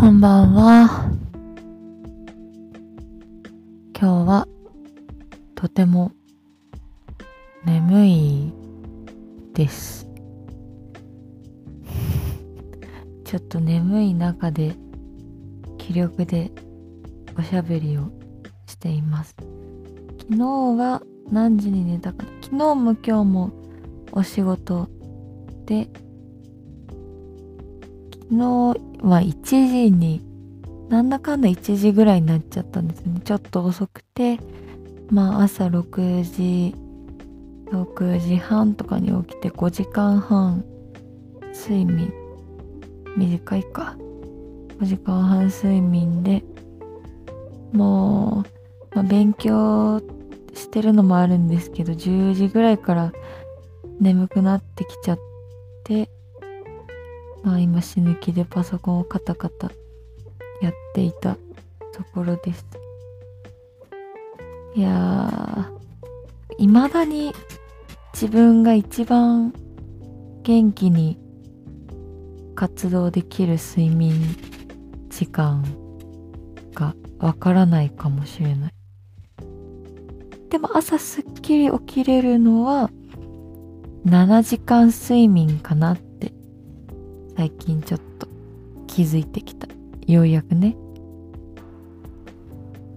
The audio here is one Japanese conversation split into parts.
こんばんは。今日はとても眠いです。ちょっと眠い中で気力でおしゃべりをしています。昨日は何時に寝たか昨日も今日もお仕事で昨日は1時になんだかんだ1時ぐらいになっちゃったんですね。ちょっと遅くてまあ朝6時6時半とかに起きて5時間半睡眠。短いか。5時間半睡眠でもう、まあ、勉強してるのもあるんですけど10時ぐらいから眠くなってきちゃってまあ今死ぬ気でパソコンをカタカタやっていたところです。いやー未だに自分が一番元気に活動できる睡眠時間がわからないかもしれない。でも朝すっきり起きれるのは7時間睡眠かなって最近ちょっと気づいてきた。ようやくね。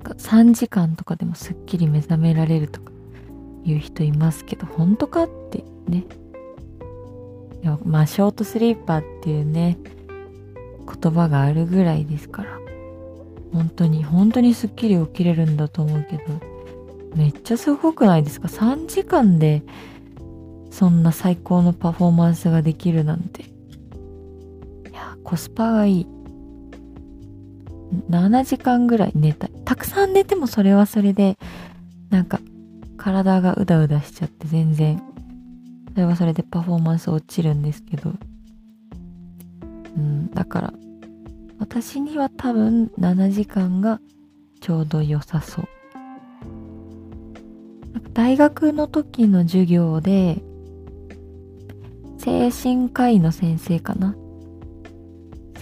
3時間とかでもすっきり目覚められるとかいう人いますけど本当かってね。いやまあショートスリーパーっていうね言葉があるぐらいですから。本当に本当にすっきり起きれるんだと思うけどめっちゃすごくないですか？3時間でそんな最高のパフォーマンスができるなんて。コスパがいい。7時間ぐらい寝たい。たくさん寝てもそれはそれでなんか体がうだうだしちゃって全然それはそれでパフォーマンス落ちるんですけど。うんだから私には多分7時間がちょうど良さそう。大学の時の授業で精神科医の先生かな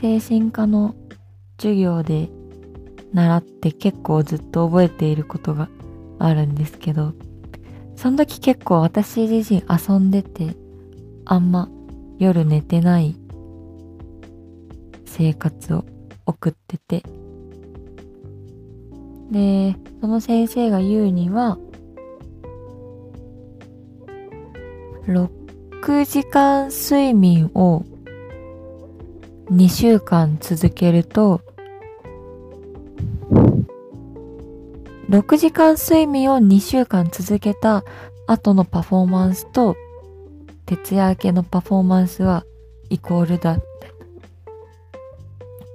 精神科の授業で習って結構ずっと覚えていることがあるんですけどその時結構私自身遊んでてあんま夜寝てない生活を送っててでその先生が言うには6時間睡眠を2週間続けると6時間睡眠を2週間続けた後のパフォーマンスと徹夜明けのパフォーマンスはイコールだっ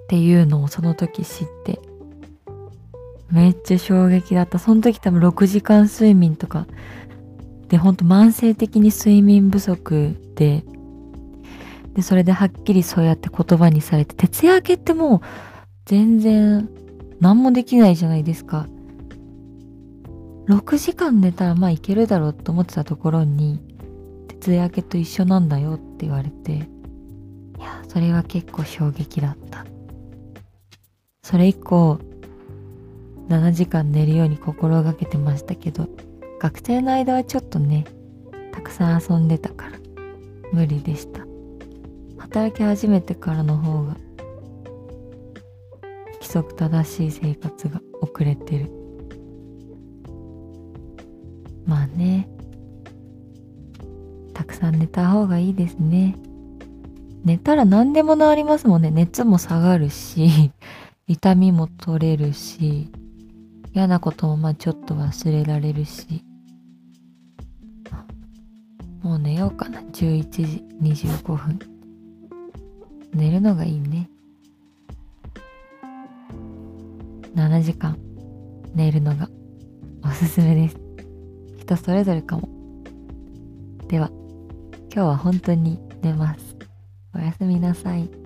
ていうのをその時知ってめっちゃ衝撃だった。その時多分6時間睡眠とかでほんと慢性的に睡眠不足ででそれではっきりそうやって言葉にされて徹夜明けってもう全然何もできないじゃないですか。6時間寝たらまあいけるだろうと思ってたところに徹夜明けと一緒なんだよって言われていやそれは結構衝撃だった。それ以降7時間寝るように心がけてましたけど学生の間はちょっとねたくさん遊んでたから無理でした。働き始めてからの方が規則正しい生活が遅れてる。まあね。たくさん寝た方がいいですね。寝たら何でも治りますもんね。熱も下がるし 痛みも取れるし嫌なこともまあちょっと忘れられるし。もう寝ようかな。11時25分。寝るのがいいね。7時間。寝るのがおすすめです。人それぞれかも。では今日は本当に寝ます。おやすみなさい。